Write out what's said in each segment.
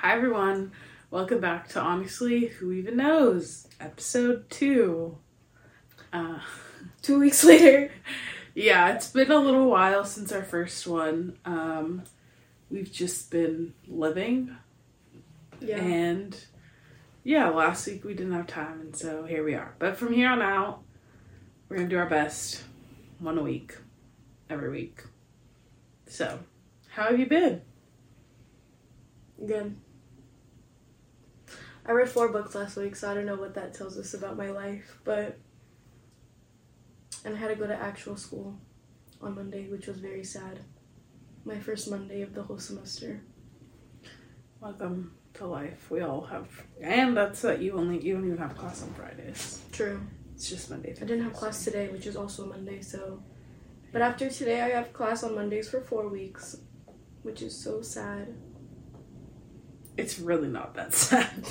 Hi everyone, welcome back to Honestly, Who Even Knows, episode two. Uh, Two weeks later. yeah, it's been a little while since our first one. Um, we've just been living, Yeah. and yeah, last week we didn't have time, and so here we are. But from here on out, we're gonna do our best, one a week, every week. So, how have you been? Good. I read four books last week, so I don't know what that tells us about my life, but. And I had to go to actual school on Monday, which was very sad. My first Monday of the whole semester. Welcome to life. We all have, and that's that you only you don't even have class on Fridays. True. It's just Monday. I didn't have class today, which is also a Monday, so. But after today, I have class on Mondays for four weeks, which is so sad. It's really not that sad.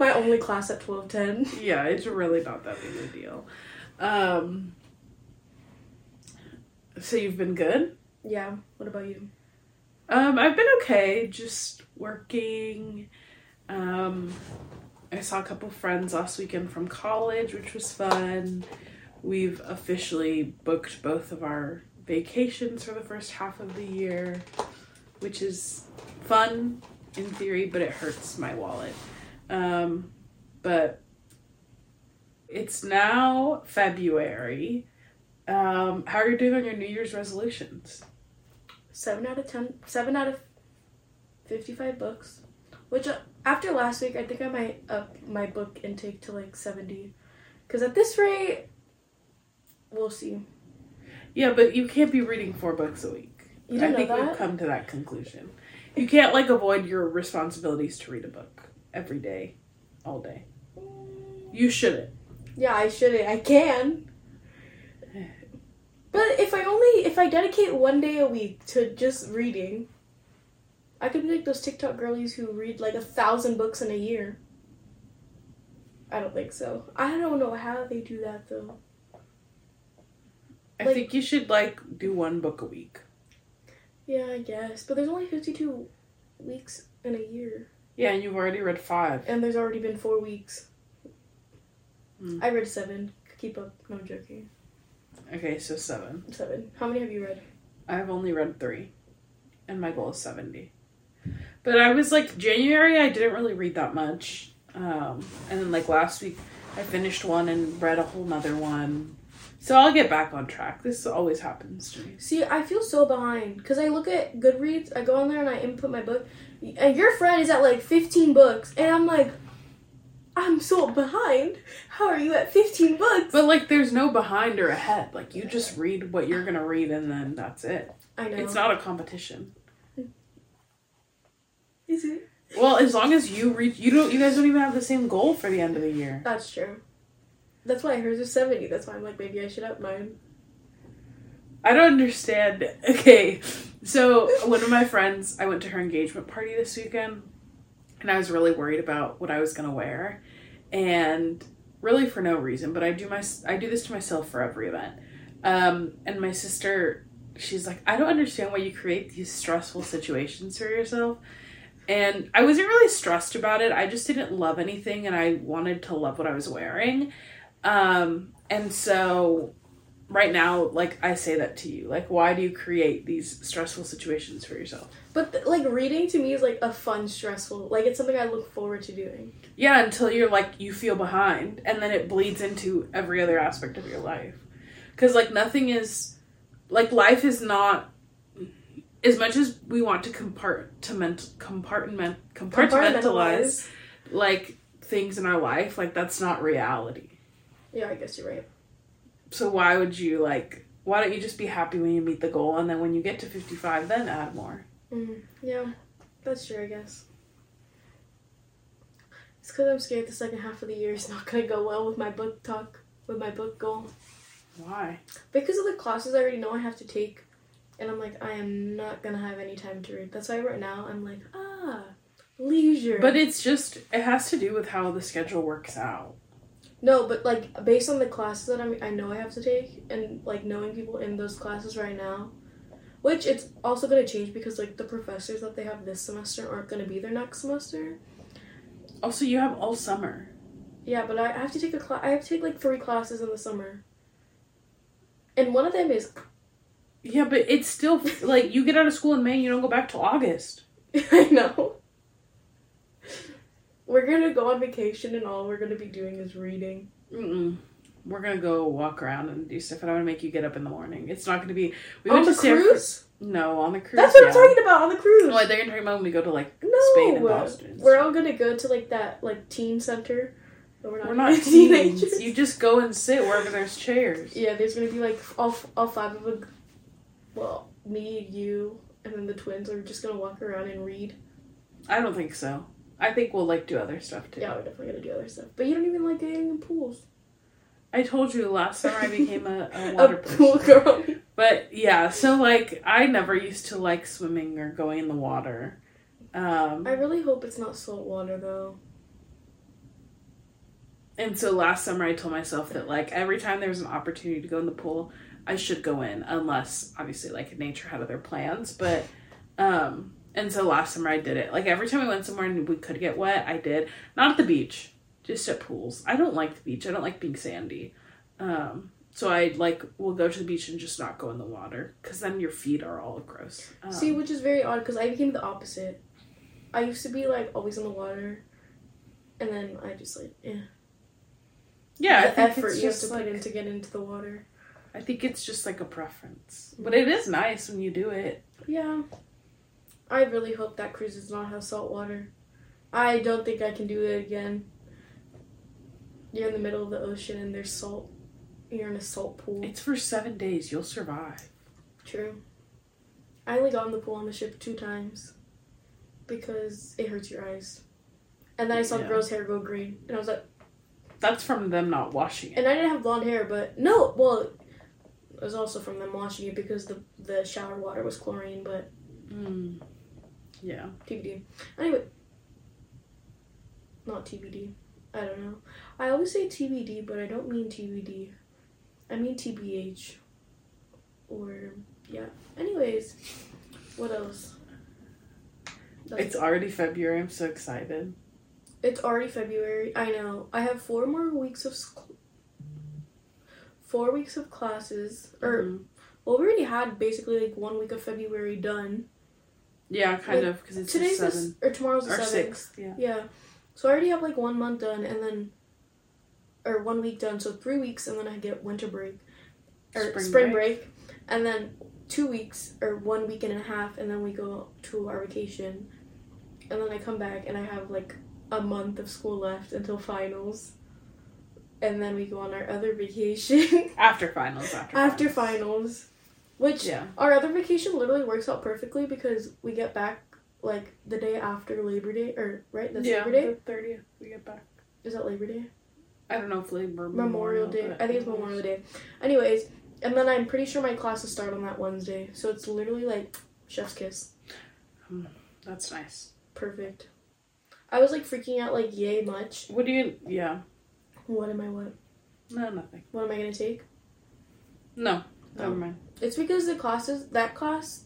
my only class at 1210. yeah, it's really not that big a deal. Um. So you've been good. Yeah, what about you? Um, I've been okay. Just working. Um, I saw a couple friends last weekend from college, which was fun. We've officially booked both of our vacations for the first half of the year, which is fun in theory, but it hurts my wallet. Um, but it's now February. Um, how are you doing on your New Year's resolutions? seven out of ten. Seven out of fifty-five books. Which uh, after last week, I think I might up my book intake to like seventy, because at this rate, we'll see. Yeah, but you can't be reading four books a week. You I didn't think know we've that? come to that conclusion. You can't like avoid your responsibilities to read a book every day, all day. You shouldn't. Yeah, I shouldn't. I can. But if I only if I dedicate one day a week to just reading, I could be like those TikTok girlies who read like a thousand books in a year. I don't think so. I don't know how they do that though. I Like- think you should like do one book a week. Yeah, I guess. But there's only 52 weeks in a year. Yeah, and you've already read five. And there's already been four weeks. Hmm. I read seven. Keep up. No, I'm joking. Okay, so seven. Seven. How many have you read? I've only read three, and my goal is seventy. But I was like January. I didn't really read that much, um, and then like last week, I finished one and read a whole nother one. So I'll get back on track. This always happens to me. See, I feel so behind. Because I look at Goodreads, I go on there and I input my book. And your friend is at like 15 books. And I'm like, I'm so behind. How are you at 15 books? But like, there's no behind or ahead. Like, you just read what you're gonna read, and then that's it. I know. It's not a competition. Is it? Well, as long as you reach, you don't. You guys don't even have the same goal for the end of the year. That's true. That's why hers is 70. That's why I'm like, maybe I should up mine. I don't understand. Okay, so one of my friends, I went to her engagement party this weekend, and I was really worried about what I was gonna wear, and really for no reason. But I do my I do this to myself for every event. Um, and my sister, she's like, I don't understand why you create these stressful situations for yourself. And I wasn't really stressed about it. I just didn't love anything, and I wanted to love what I was wearing. Um, and so right now, like I say that to you, like why do you create these stressful situations for yourself? But th- like reading to me is like a fun, stressful. Like it's something I look forward to doing. Yeah, until you're like you feel behind, and then it bleeds into every other aspect of your life. Because like nothing is, like life is not. As much as we want to compartment compartment compartmentalize like things in our life, like that's not reality. Yeah, I guess you're right. So why would you like? Why don't you just be happy when you meet the goal, and then when you get to fifty five, then add more? Mm, yeah, that's true. I guess. It's because I'm scared the second half of the year is not gonna go well with my book talk, with my book goal. Why? Because of the classes I already know I have to take, and I'm like, I am not gonna have any time to read. That's why right now I'm like, ah, leisure. But it's just it has to do with how the schedule works out. No, but like based on the classes that I'm, I know I have to take, and like knowing people in those classes right now, Which it's also gonna change because like the professors that they have this semester aren't gonna be there next semester. Also, you have all summer. Yeah, but I have to take a class. I have to take like three classes in the summer, and one of them is. Yeah, but it's still like you get out of school in May, you don't go back till August. I know. We're gonna go on vacation, and all we're gonna be doing is reading. Mm-mm. We're gonna go walk around and do stuff, and I'm gonna make you get up in the morning. It's not gonna be. We on went the to San Fran- cruise. No, on the cruise. That's what yeah. I'm talking about on the cruise. Well, they're talking about when we go to like no, Spain and Boston. we're all gonna go to like that like teen center. But we're not, We're not teenagers. You just go and sit wherever there's chairs. Yeah, there's gonna be like all all five of us. Well, me, you, and then the twins are just gonna walk around and read. I don't think so. I think we'll like do other stuff too. Yeah, we're definitely gonna do other stuff. But you don't even like getting in pools. I told you last summer I became a, a A water person. pool girl. But yeah, so like I never used to like swimming or going in the water. Um, I really hope it's not salt water though. and so last summer I told myself that like every time there was an opportunity to go in the pool, I should go in unless obviously like nature had other plans. But um, and so last summer I did it. Like every time we went somewhere and we could get wet, I did. Not at the beach, just at pools. I don't like the beach. I don't like being sandy. Um, so I like will go to the beach and just not go in the water because then your feet are all gross. Um, See, which is very odd because I became the opposite. I used to be like always in the water, and then I just like yeah. yeah, I the think effort you have to put in to get into the water. I think it's just like a preference, but it is nice when you do it. Yeah. I really hope that cruise does not have salt water. I don't think I can do it again. You're in the middle of the ocean and there's salt. You're in a salt pool. It's for seven days. You'll survive. True. I only got in the pool on the ship two times because it hurts your eyes. And then I saw the Yeah. girl's hair go green, and I was like, That's from them not washing it. and I didn't have blonde hair, but no, well, it was also from them washing it because the the shower water was chlorine, but Mm. Yeah. TBD. Anyway, not TBD. I don't know. I always say TBD, but I don't mean TBD. I mean TBH. Or yeah. Anyways, what else? That's- It's already February. I'm so excited. It's already February. I know. I have four more weeks of sc- four weeks of classes. Or Mhm. well, we already had basically like one week of February done. Yeah, kind Like, of because it's Today's the, seven or tomorrow's the or seventh. sixth. Yeah. Yeah. So I already have like one month done, and then or one week done. So three weeks, and then I get winter break or Spring spring, break. break. and then two weeks or one week and a half, and then we go to our vacation, and then I come back and I have like a month of school left until finals, and then we go on our other vacation After finals. After. after finals. finals, which Yeah. our other vacation literally works out perfectly because we get back like the day after Labor Day, or right? That's yeah. Labor Day. The thirtieth. We get back. Is that Labor Day? I don't know if Labor Memorial Day. I think it's Memorial Day. Anyways, and then I'm pretty sure my classes start on that Wednesday, so it's literally like chef's kiss. Hmm, that's nice. Perfect. I was like freaking out, like yay much. What do you? Yeah. What am I? What? No, nothing. What am I gonna take? No. Oh. Never mind. It's because the classes that class,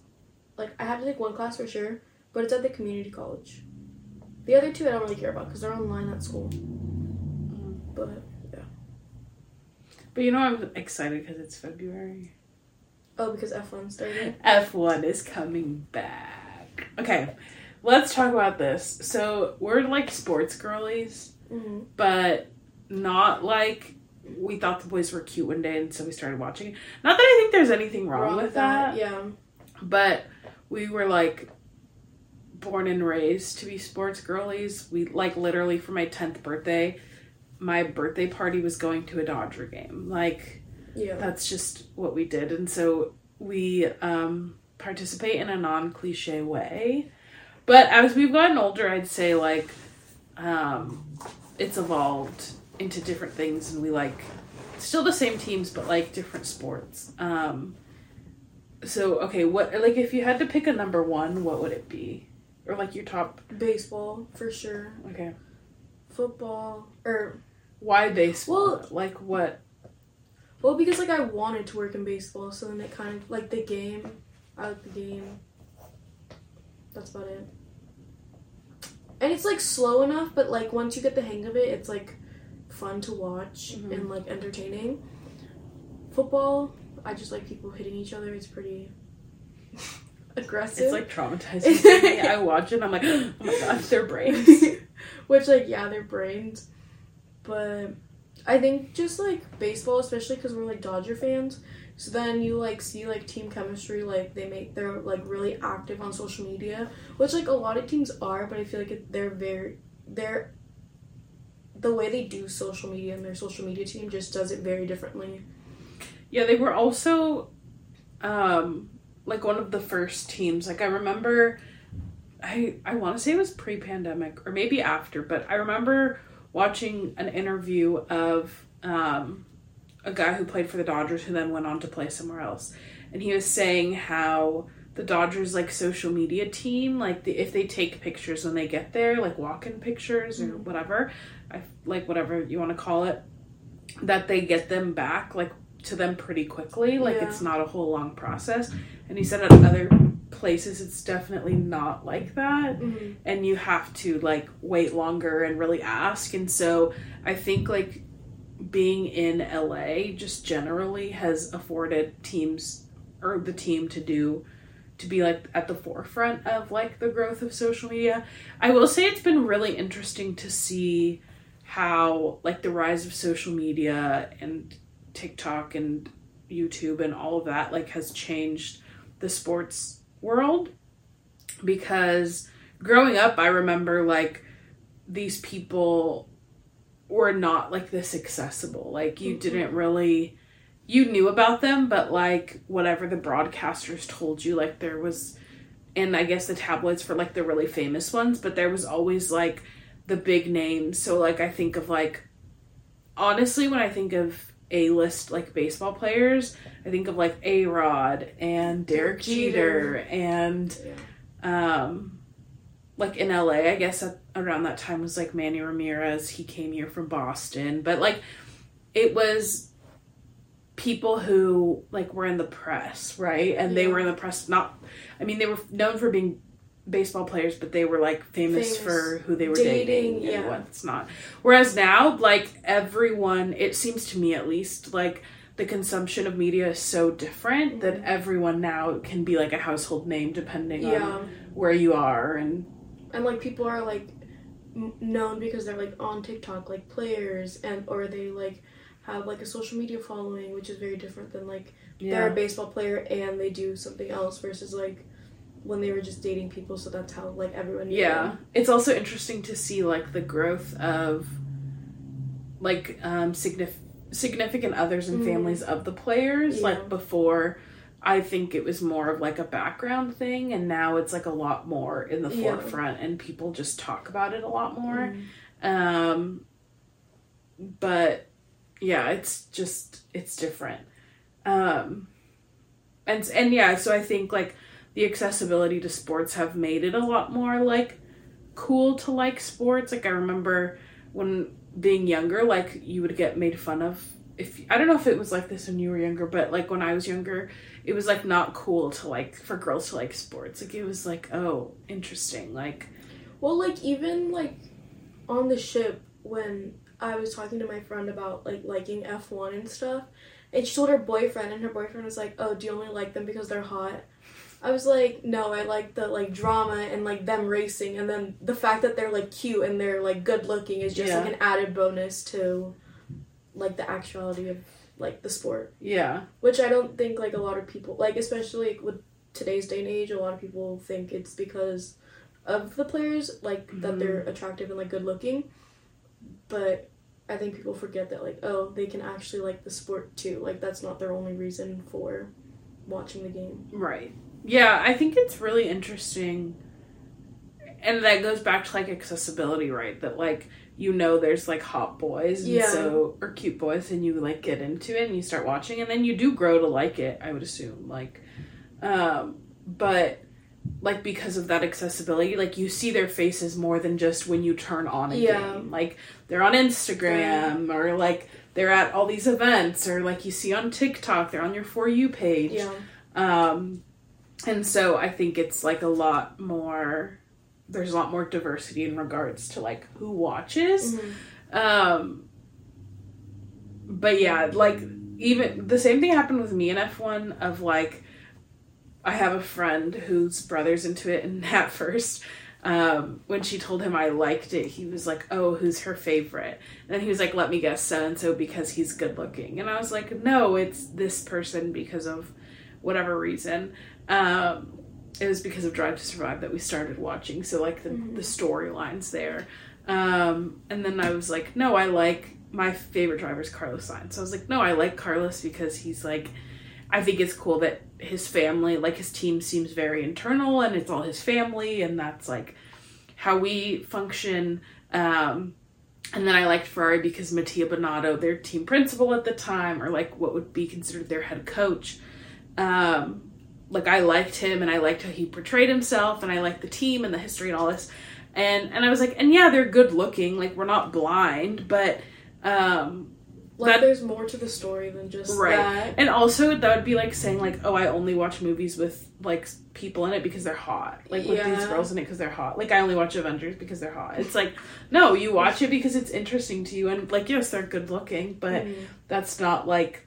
like I have to take one class for sure, but it's at the community college. The other two I don't really care about because they're online at school. Mm. But yeah. But you know, I'm excited because it's February. oh, because F one started. F1 is coming back. Okay, let's talk about this. So, we're like sports girlies, hmm but not like we thought the boys were cute one day and so we started watching it. Not that I think there's anything wrong, with that, Yeah. but we were like born and raised to be sports girlies. We like literally for my 10th birthday, my birthday party was going to a Dodger game. Like, Yeah. that's just what we did and so we um participate in a non-cliche way but as we've gotten older i'd say like um it's evolved into different things and we like still the same teams but like different sports um so okay what like if you had to pick a number one what would it be or like your top Baseball for sure. okay Football or why baseball Well- like what Well, because like I wanted to work in baseball, so then it kind of like the game. I like the game. That's about it. And it's like slow enough, but like once you get the hang of it, it's like fun to watch Mhm. and like entertaining. Football, I just like people hitting each other. It's pretty aggressive. It's like traumatizing. I watch it. I'm like, oh my god, their brains. Which, like, yeah, they're brains. But I think just like baseball, especially because we're like Dodger fans. So then you like see like team chemistry, like they make they're like really active on social media, which like a lot of teams are. But I feel like they're very they're the way they do social media and their social media team just does it very differently. Yeah, they were also um like one of the first teams. Like I remember I I want to say it was pre-pandemic or maybe after, but I remember watching an interview of um a guy who played for the Dodgers who then went on to play somewhere else. And he was saying how the Dodgers like social media team like the, if they take pictures when they get there like walk-in pictures or Mhm. whatever I like whatever you want to call it that they get them back like to them pretty quickly like Yeah. it's not a whole long process and he said at other places it's definitely not like that Mm-hmm. and you have to like wait longer and really ask and so i think like being in la just generally has afforded teams or the team to do to be like at the forefront of like the growth of social media i will say it's been really interesting to see how like the rise of social media and tiktok and youtube and all of that like has changed the sports world because growing up i remember like these people were not like this accessible like you Mhm. didn't really you knew about them but like whatever the broadcasters told you like there was and i guess the tabloids for like the really famous ones but there was always like the big names so like i think of like honestly when i think of a-list like baseball players i think of like a-rod and derek Jeter. jeter and um like in LA, I guess at, around that time was like Manny Ramirez. He came here from Boston, but like it was people who like were in the press, right? And they were in the press not I mean they were known for being baseball players, but they were like famous, Famous. for who they were Dating, dating, yeah. what's not. Whereas now, like everyone, it seems to me at least, like the consumption of media is so different that Mhm. everyone now can be like a household name depending on where you are and and like people are like known because they're like on TikTok, like players, and or they like have like a social media following, which is very different than like they're a baseball player and they do something else versus like when they were just dating people. So that's how like everyone. Knew yeah them. it's also interesting to see like the growth of like um signif- significant others and Mhm. families of the players Yeah. like before i think it was more of like a background thing and now it's like a lot more in the Yeah. forefront and people just talk about it a lot more Mhm. um but yeah it's just it's different um and and yeah so i think like the accessibility to sports have made it a lot more like cool to like sports. Like i remember when being younger like you would get made fun of if i don't know if it was like this when you were younger but like when i was younger it was like not cool to like for girls to like sports. Like it was like oh interesting. Like Well, like even like on the ship when I was talking to my friend about like liking F one and stuff, and she told her boyfriend, and her boyfriend was like, "Oh, do you only like them because they're hot?" I was like, "No, I like the like drama and like them racing, and then the fact that they're like cute and they're like good looking is just Yeah. like an added bonus to like the actuality of like the sport." yeah which I don't think like a lot of people like, especially with today's day and age, a lot of people think it's because of the players like that Mhm. they're attractive and like good looking, but I think people forget that like oh they can actually like the sport too like that's not their only reason for watching the game. Right. Yeah, I think it's really interesting. And that goes back to like accessibility, right? That like you know there's like hot boys and Yeah. so or cute boys and you like get into it and you start watching and then you do grow to like it, I would assume. Like um but like because of that accessibility, like you see their faces more than just when you turn on a Yeah. game. Like they're on Instagram or like they're at all these events or like you see on TikTok, they're on your for you page Yeah. um and so I think it's like a lot more. There's a lot more diversity in regards to like who watches. Mhm. Um, but yeah, like even the same thing happened with me in F1 of like I have a friend whose brother's into it and at first um, when she told him I liked it, he was like, "Oh, who's her favorite?" And then he was like, "Let me guess, so and so because he's good looking." And I was like, "No, it's this person because of whatever reason." Um, it was because of Drive to Survive that we started watching. So like the Mhm. the storylines there, um, and then I was like, "No, I like my favorite driver is Carlos Sainz." So I was like, "No, I like Carlos because he's like." I think it's cool that his family, like his team, seems very internal and it's all his family, and that's like how we function. Um, and then I liked Ferrari because Mattia Binotto, their team principal at the time, or like what would be considered their head coach, um, like I liked him and I liked how he portrayed himself, and I liked the team and the history and all this. And and I was like, and yeah, they're good looking, like we're not blind, but um, Like That- there's more to the story than just Right. that. And also, that would be like saying like, "Oh, I only watch movies with like people in it because they're hot. Like with these girls in it because they're hot. Like I only watch Avengers because they're hot. It's like, no, you watch it because it's interesting to you, and like yes, they're good looking, but Mhm. that's not like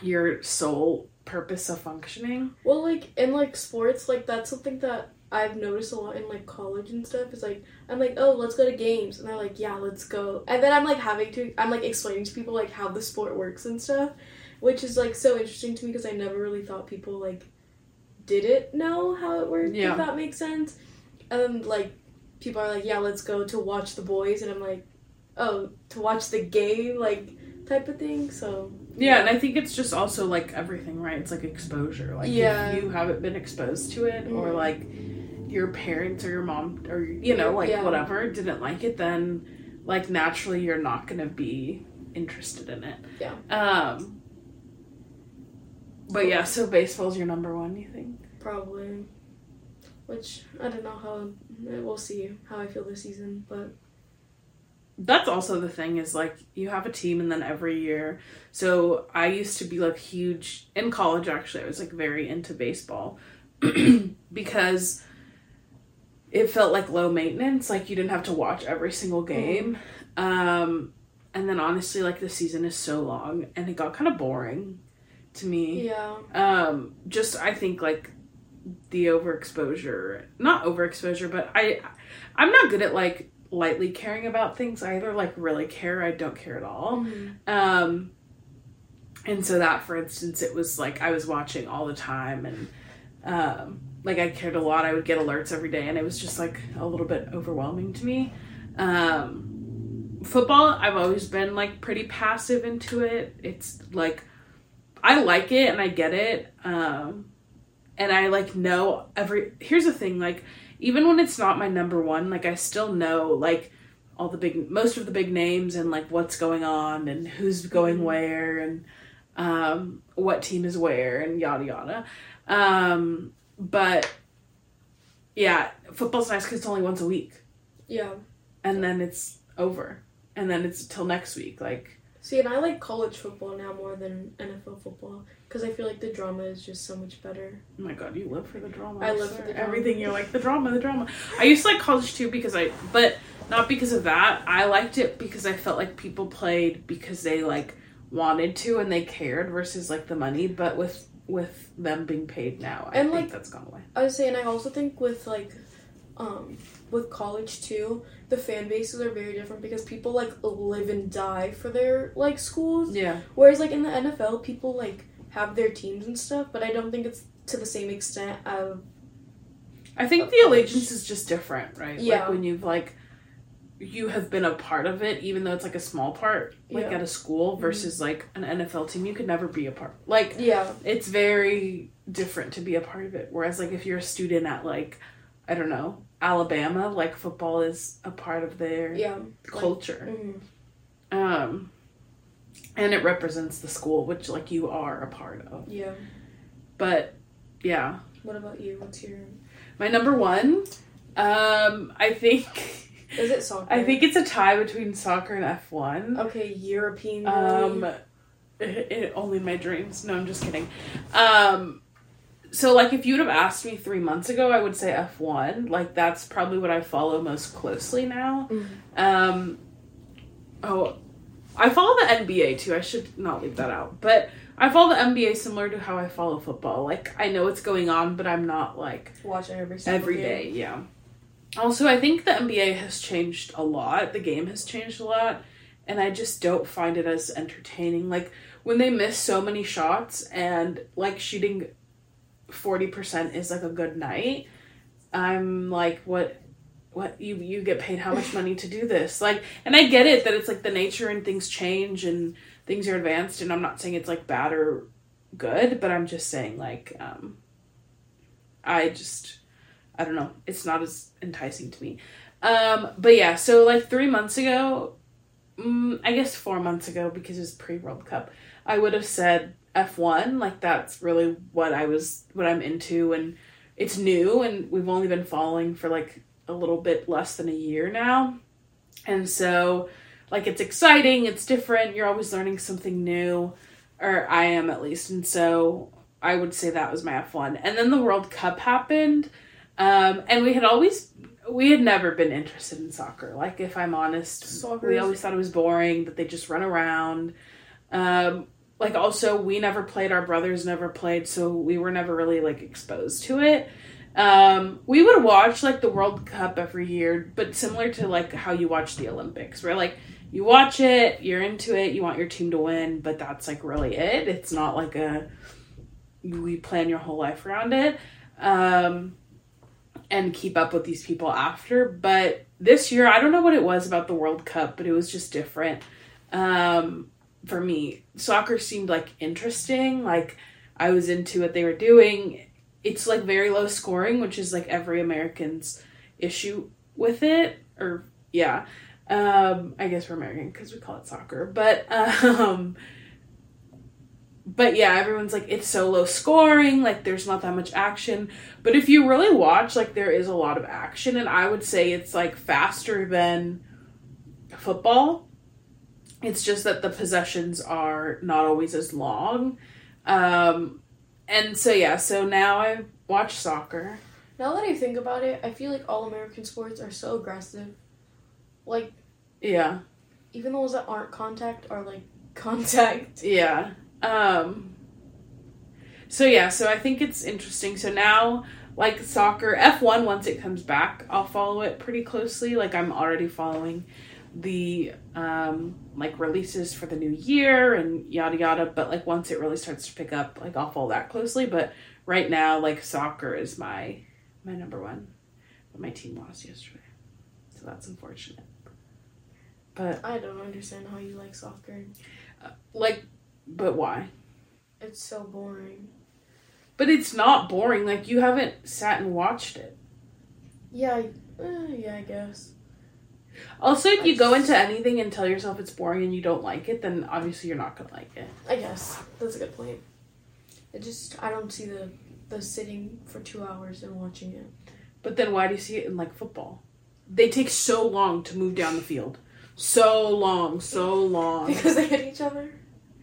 your sole purpose of functioning. Well, like in like sports, like that's something that I've noticed a lot in like college and stuff. Is like I'm like, oh, let's go to games, and they're like, yeah, let's go. And then I'm like having to, I'm like explaining to people like how the sport works and stuff, which is like so interesting to me because I never really thought people like didn't know how it worked. Yeah. If that makes sense. And like people are like, yeah, let's go to watch the boys, and I'm like, oh, to watch the game, like type of thing. So Yeah, and I think it's just also like everything, right? It's like exposure. Like Yeah. if you haven't been exposed to it, or Mhm. like your parents or your mom or you know like Yeah. whatever didn't like it, then like naturally you're not gonna be interested in it. Yeah. Um. But yeah, so baseball's your number one. You think? Probably. Which I don't know how we'll see how I feel this season, but That's also the thing is like you have a team and then every year. So I used to be like huge in college actually. I was like very into baseball because it felt like low maintenance, like you didn't have to watch every single game. Um and then honestly like the season is so long and it got kind of boring to me. yeah, um just i think like the overexposure not overexposure but i i'm not good at like lightly caring about things I either like really care i don't care at all. Mhm. um and so that for instance it was like i was watching all the time and um like i cared a lot. I would get alerts every day and it was just like a little bit overwhelming to me. Um football i've always been like pretty passive into it. It's like i like it and i get it. Um and i like know every here's the thing like even when it's not my number one like i still know like all the big most of the big names and like what's going on and who's going Mhm. where and um what team is where and yada yada um but yeah football's nice because it's only once a week yeah. and then it's over and then it's till next week like See, and I like college football now more than NFL football because I feel like the drama is just so much better. oh my god you live for the drama I live swear. for the drama. everything you're like the drama the drama i used to like college too because i but not because of that i liked it because i felt like people played because they like wanted to and they cared versus like the money but with with them being paid now i And, think like, that's gone away I was saying, I also think with like, um, with college too, the fan bases are very different because people like live and die for their like schools. yeah Whereas like in the NFL, people like have their teams and stuff, but I don't think it's to the same extent of I think of the college. allegiance is just different, right? Yeah. Like when you've like you have been a part of it, even though it's like a small part, like Yeah. Mm-hmm. at a school versus like an NFL team, you could never be a part. Like yeah, it's very different to be a part of it. Whereas like if you're a student at like I don't know Alabama, like football is a part of their yeah, culture, mhm. um, and it represents the school, which like you are a part of. yeah. But yeah, What about you? What's your? my number one, um, I think. Is it soccer? I think it's a tie between soccer and F1. Okay, European. Um, it, it- only my dreams. No, I'm just kidding. Um, so like if you would have asked me three months ago, I would say F one. Like that's probably what I follow most closely now. Um, oh, I follow the NBA too. I should not leave that out, but I follow the NBA similar to how I follow football. Like I know what's going on, but I'm not like Watching every single every game. day. Yeah. Also, I think the NBA has changed a lot. The game has changed a lot, and I just don't find it as entertaining. Like when they miss so many shots and like shooting 40% is like a good night. I'm like what what you you get paid how much money to do this? Like and I get it that it's like the nature and things change and things are advanced and I'm not saying it's like bad or good, but I'm just saying like um I just I don't know. It's not as enticing to me. Um, but yeah, so like three months ago, mm, I guess four months ago because it was pre World Cup, I would have said F one. Like that's really what I was, what I'm into, and it's new, and we've only been following for like a little bit less than a year now, and so like it's exciting, it's different. You're always learning something new, or I am at least, and so I would say that was my F one. And then the World Cup happened. Um, and we had always we had never been interested in soccer. Like if I'm honest, Soccer we always thought it was boring that they just run around. Um, like also we never played, our brothers never played, so we were never really like exposed to it. Um, we would watch like the World Cup every year, but similar to like how you watch the Olympics, where like you watch it, you're into it, you want your team to win, but that's like really it. It's not like a we plan your whole life around it. Um, and keep up with these people after. But this year, I don't know what it was about the World Cup, but it was just different. Um, for me, soccer seemed like interesting. Like I was into what they were doing. It's like very low scoring, which is like every American's issue with it. Or yeah, um, I guess we're American because we call it soccer. But um, but yeah, everyone's like it's so low scoring. Like there's not that much action. But if you really watch, like there is a lot of action, and I would say it's like faster than football. It's just that the possessions are not always as long. Um, and so yeah, so now I watch soccer. Now that I think about it, I feel like all American sports are so aggressive. Like Yeah, even those that aren't contact are like contact. yeah. Um, so yeah, so I think it's interesting. So now, like soccer, F one once it comes back, I'll follow it pretty closely. Like I'm already following the um like releases for the new year and yada yada but like once it really starts to pick up like i'll follow that closely but right now like soccer is my my number one but my team lost yesterday so that's unfortunate but I don't understand how you like soccer. like but why It's so boring. but it's not boring like you haven't sat and watched it Yeah, uh, yeah, I guess. Also if you go into anything and tell yourself it's boring and you don't like it then obviously you're not gonna like it I guess that's a good point. It just I don't see the the sitting for two hours and watching it. But then why do you see it in like football? They take so long to move down the field. So long, so long. Because they hit each other.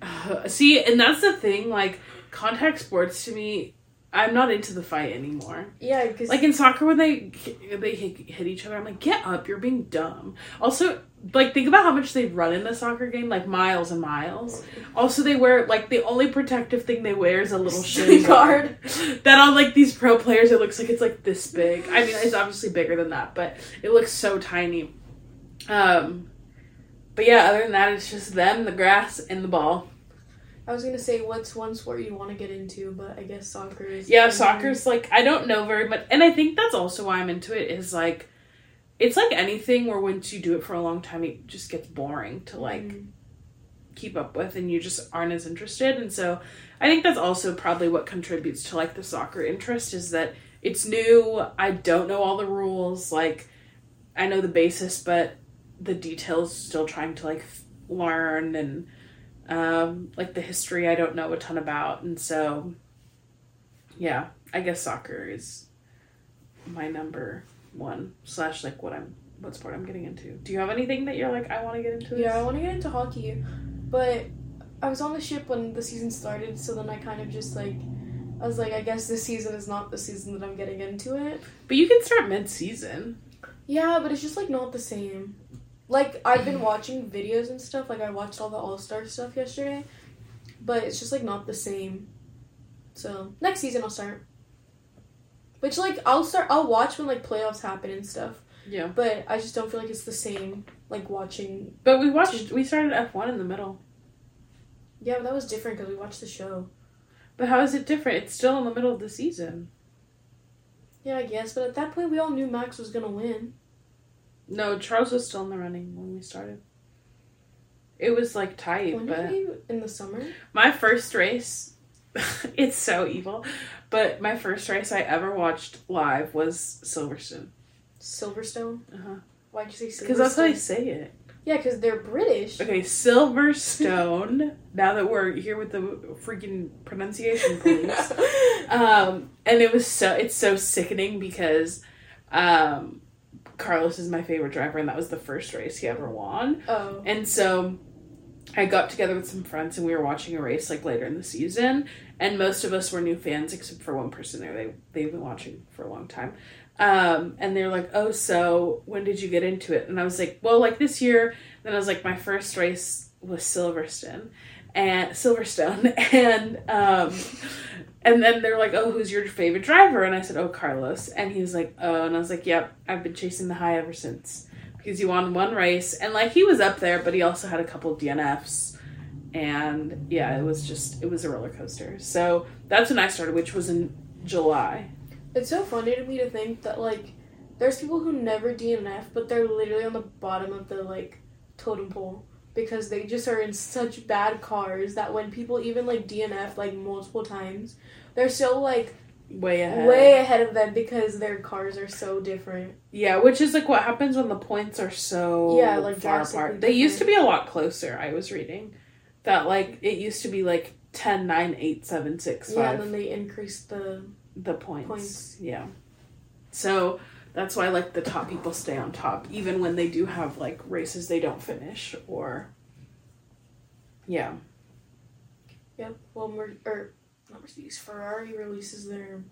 see, and that's the thing, like contact sports to me, I'm not into the fight anymore. Yeah, because Like in soccer when they they hit, hit each other, I'm like, "Get up, you're being dumb." Also, like think about how much they run in the soccer game, like miles and miles. Also, they wear like the only protective thing they wear is a little shin guard. that on like these pro players it looks like it's like this big i mean it's obviously bigger than that but it looks so tiny um but yeah other than that it's just them the grass and the ball I was gonna say what's one sport you want to get into, but I guess soccer is. yeah soccer's like i don't know very much and i think that's also why i'm into it is like it's like anything where once you do it for a long time it just gets boring to like Mm. keep up with and you just aren't as interested and so i think that's also probably what contributes to like the soccer interest is that it's new i don't know all the rules like i know the basis but the details still trying to like f- learn and um like the history i don't know a ton about and so yeah i guess soccer is my number one slash like what i'm what sport i'm getting into do you have anything that you're like i want to get into this? Yeah, I want to get into hockey, but I was on the ship when the season started, so then I kind of just like I was like, I guess this season is not the season that I'm getting into it. But you can start mid season. Yeah, but it's just like not the same. Like I've been mm. watching videos and stuff. Like I watched all the All Star stuff yesterday, but it's just like not the same. So next season I'll start. Which like I'll start. I'll watch when like playoffs happen and stuff. Yeah. But I just don't feel like it's the same. Like watching. But we watched. We started F one in the middle. Yeah, but that was different because we watched the show. But how is it different? It's still in the middle of the season. Yeah, I guess. But at that point, we all knew Max was gonna win. No, Charles was still in the running when we started. It was like tight, When but we in the summer? my first race, it's so evil, but my first race I ever watched live was Silverstone. Silverstone. Uh-huh. Why'd you say Silverstone? Because that's how I say it. Yeah, because they're British. Okay, Silverstone. now that we're here with the freaking pronunciation police. um, and it was so it's so sickening because um, Carlos is my favorite driver, and that was the first race he ever won. oh. And so I got together with some friends, and we were watching a race like later in the season. And most of us were new fans, except for one person there. They they've been watching for a long time. Um, and they're like, "Oh, so when did you get into it?" And I was like, "Well, like this year." Then I was like, "My first race was Silverstone, and Silverstone, and um, and then they're like, "Oh, who's your favorite driver?" And I said, "Oh, Carlos." And he was like, "Oh," and I was like, "Yep, I've been chasing the high ever since." Because he won one race, and like he was up there, but he also had a couple DNFs, and yeah, it was just it was a roller coaster. So that's when I started, which was in July. It's so funny to me to think that like there's people who never DNF, but they're literally on the bottom of the like totem pole because they just are in such bad cars that when people even like DNF like multiple times, they're still like Way ahead. way ahead of them because their cars are so different. Yeah, which is like what happens when the points are so Yeah, like, far apart. They used to be a lot closer. I was reading that like it used to be like 10, 9, 8, 7, 6, 5. Yeah, and then they increased the the points. Points. Yeah. So that's why like the top people stay on top, even when they do have like races they don't finish or yeah. Yep. Well, Mer- or not Mercedes, Ferrari releases their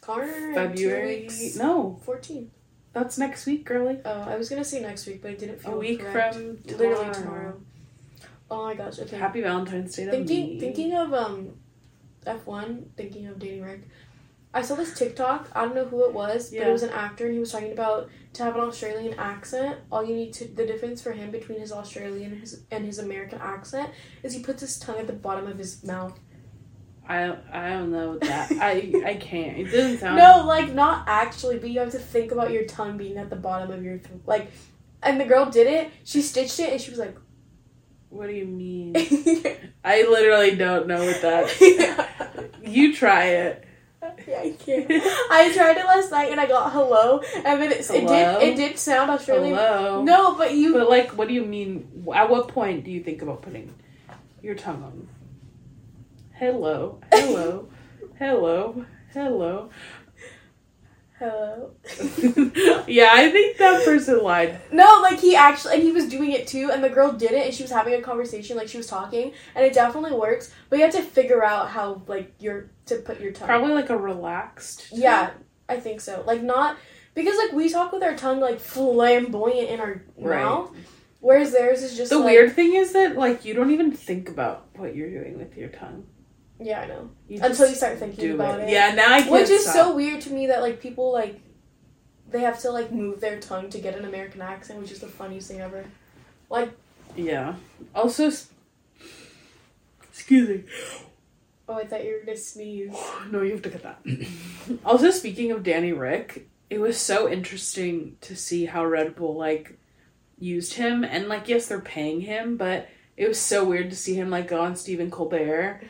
car in two February no, Fourteen. that's next week, girly. Oh, I was gonna say next week, but it didn't feel A week correct. from literally tomorrow. tomorrow. Oh my gosh. Okay. Happy Valentine's Day to thinking me. thinking of um F one, thinking of Danny Rick. I saw this TikTok. I don't know who it was, but Yeah. it was an actor, and he was talking about to have an Australian accent. All you need to the difference for him between his Australian and his and his American accent is he puts his tongue at the bottom of his mouth. I I don't know that. I I can't. It doesn't sound No, like not actually, but you have to think about your tongue being at the bottom of your th- like. And the girl did it. She stitched it, and she was like, What do you mean? I literally don't know what that. You try it. I can't." I tried it last night, and I got hello, and then it, it did it did sound Australian. Hello. No, but you But like, what do you mean? At what point do you think about putting your tongue on? Hello, hello, hello, hello. hello. yeah, I think that person lied. No, like he actually, and he was doing it too, and the girl did it, and she was having a conversation, like she was talking, and it definitely works. But you have to figure out how, like, you're to put your tongue. Probably like a relaxed. Yeah, I think so. Like not because like we talk with our tongue like flamboyant in our Right. mouth, whereas theirs is just The like, weird thing is that like you don't even think about what you're doing with your tongue. Yeah, I know. You Until you start thinking do about it. Yeah, now I can't Which is stop. so weird to me that like people like they have to like move their tongue to get an American accent, which is the funniest thing ever. Like. Yeah. Also, excuse me. Oh, I thought you were gonna sneeze. No, you have to get that. also, speaking of Danny Rick, it was so interesting to see how Red Bull like used him, and like yes, they're paying him, but it was so weird to see him like go on Stephen Colbert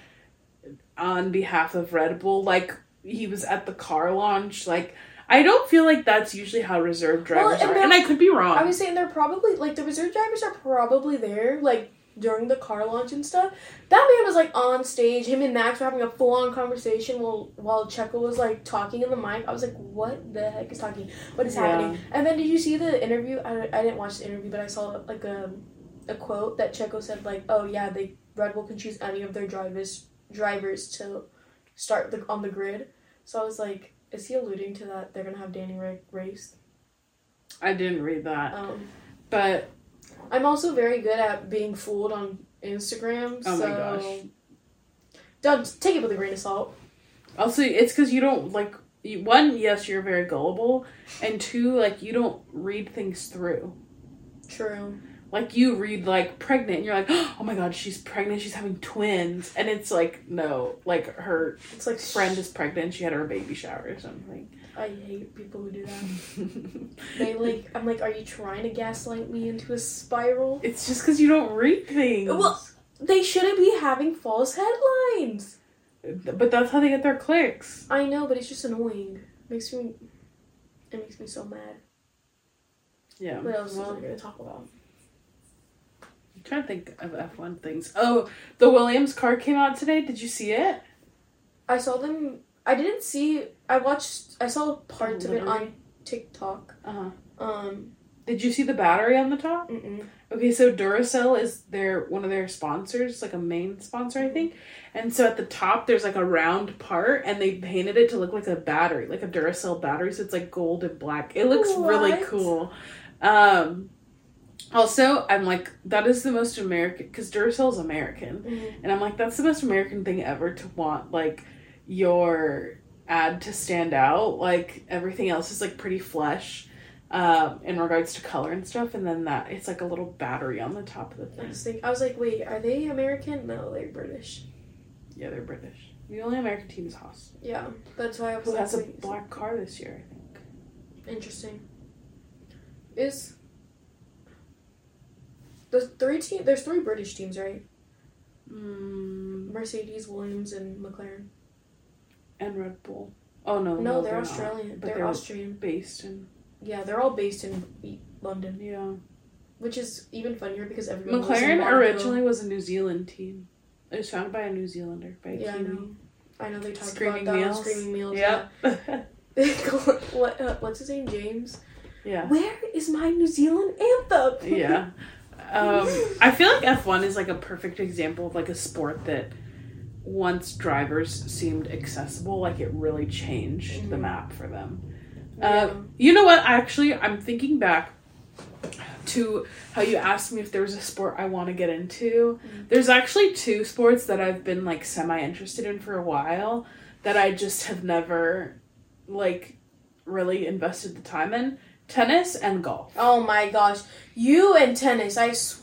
on behalf of Red Bull. Like he was at the car launch. Like I don't feel like that's usually how reserve drivers and they're- and I could be wrong. I was saying they're probably like the reserve drivers are probably there like during the car launch and stuff. That man was like on stage. Him and Max were having a full on conversation while while Checo was like talking in the mic. I was like, what the heck is talking? What is Yeah. happening? And then did you see the interview? I, I didn't watch the interview, but I saw like a a quote that Checo said like, oh yeah, they Red Bull can choose any of their drivers drivers to start the, on the grid. So I was like, is he alluding to that they're gonna have Danny Ra- race? I didn't read that, Um, but I'm also very good at being fooled on Instagram. Oh my so gosh. don't take it with a grain of salt. also it's because you don't like you, one. Yes, you're very gullible, and two, like you don't read things through. True. Like you read like pregnant, and you're like, oh my god, she's pregnant, she's having twins, and it's like no, like her It's like friend is pregnant, she had her baby shower or something. I hate people who do that. They like. I'm like, are you trying to gaslight me into a spiral? it's just because you don't read things. Well- They shouldn't be having false headlines. but that's how they get their clicks. I know, but it's just annoying. It Makes me. It makes me so mad. Yeah. What else well, was I gonna talk about? I'm trying to think of F1 things. Oh, the Williams car came out today. Did you see it? I saw them. I didn't see. I watched. I saw parts of it on TikTok. Uh huh. Um. Did you see the battery on the top? Mm-mm. Okay, so Duracell is their one of their sponsors, like a main sponsor, I think. And so at the top there's like a round part and they painted it to look like a battery, like a Duracell battery, so it's like gold and black. It looks really cool. Um also, I'm like that is the most American cuz Duracell is American. Mhm. And I'm like that's the most American thing ever to want like your ad to stand out. Like everything else is like pretty flesh um, in regards to color and stuff, and then that it's like a little battery on the top of the I thing. just think I was like, wait, are they American? No, they're British. Yeah, they're British. The only American team is Haas, Yeah, that's why I was who like, has a black car this year. I think. Interesting. Is the three team? There's three British teams, right? Mm, Mercedes, Williams, and McLaren. And Red Bull. Oh no, No, they're, not. Australian. but They're, they're- Austrian. Based in Yeah, they're all based in London, yeah. which is even funnier because everyone. McLaren originally was a New Zealand team. It was founded by a New Zealander, by a Yeah, I know. I know they talked Screaming about that Meals. Screaming Meals. Yep. Yeah. what? Uh, what's his name? James. yeah. Where is my New Zealand anthem? Yeah. Um, I feel like F1 is like a perfect example of like a sport that once drivers seemed accessible, like it really changed the Mhm. map for them. Yeah. Um, you know what? Actually, I'm thinking back to how you asked me if there was a sport I want to get into. Mhm. There's actually two sports that I've been like semi interested in for a while that I just have never like really invested the time in. Tennis and golf. Oh my gosh, you and tennis. I. Sw-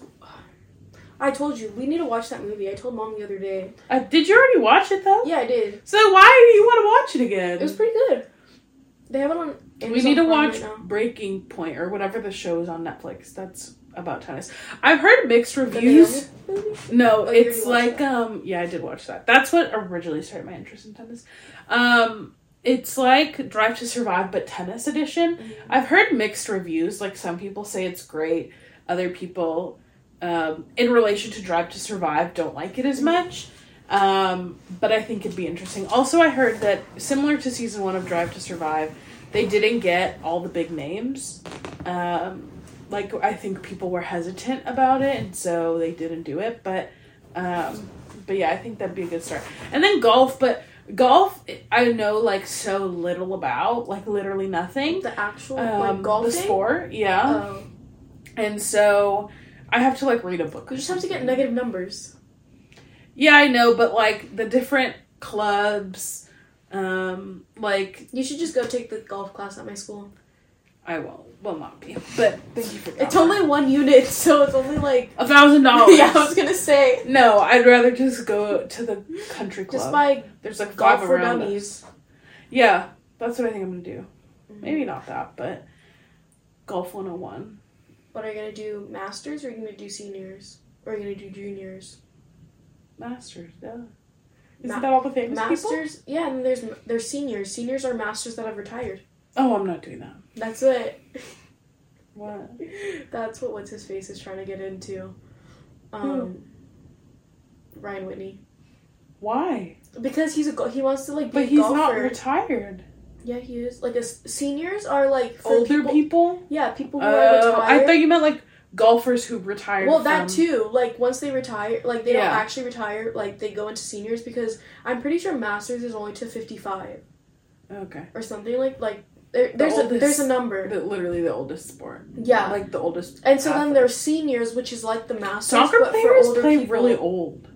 I told you we need to watch that movie. I told mom the other day. Uh, did you already watch it though? Yeah, I did. So why do you want to watch it again? It was pretty good. They have it on. we need to watch right. Breaking Point or whatever the show is on Netflix. That's about tennis. I've heard mixed reviews. No, Oh, it's like watched um yeah, I did watch that. That's what originally started my interest in tennis. Um it's like Drive to Survive but tennis edition. Mhm. I've heard mixed reviews. Like some people say it's great, other people um in relation to Drive to Survive don't like it as much. Um but I think it'd be interesting. Also I heard that similar to season 1 of Drive to Survive, they didn't get all the big names. Um like I think people were hesitant about it and so they didn't do it, but um but yeah, I think that'd be a good start. And then golf, but golf I know like so little about, like literally nothing. The actual Um, like golf the sport, yeah. Oh, and so I have to like read a book. you just have to get negative numbers. Yeah, I know, but like the different clubs, um, like You should just go take the golf class at my school. I won't, will not be. But thank you for It's only one unit, so it's only like. a thousand dollars. yeah, I was gonna say No, I'd rather just go to the country club. just buy There's like golf for dummies. us. Yeah, that's what I think I'm gonna do. Mhm. Maybe not that, but golf 101. What are you gonna do? Masters or are you gonna do seniors? Or are you gonna do juniors? Masters, yeah. Isn't that all the famous people? Masters, yeah, and there's there's seniors. Seniors are masters that have retired. Oh, I'm not doing that. That's what. What? That's what what's his face is trying to get into. Um, Ryan Whitney Why? because he's a go- he wants to like be a golfer But he's golfer. not retired. Yeah, he is. Like a s- seniors are like for Older people, people? Yeah, people who are Oh, retired. I thought you meant like golfers who retired. Well, that from- too. Like once they retire, like they Yeah. don't actually retire. Like they go into seniors because I'm pretty sure masters is only to 55 Okay. or something like like there, there's a oldest- there's a number. The, literally the oldest sport. Yeah. Like the oldest. and so then there's seniors, which is like the masters. soccer but players for older play people. really old.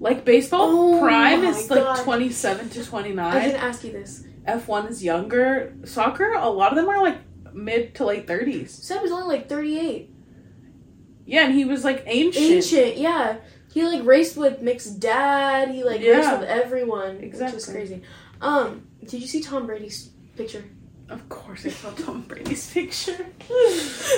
Like baseball, Oh prime is like 27 to 29. I didn't ask you this. F1 is younger. Soccer, a lot of them are like mid to late 30s. Seb is only like 38. Yeah, and he was like ancient. Ancient, yeah. He like raced with Mick's dad. He like raced with everyone, which Exactly. is crazy. Um, did you see Tom Brady's picture? Of course, I saw Tom Brady's picture.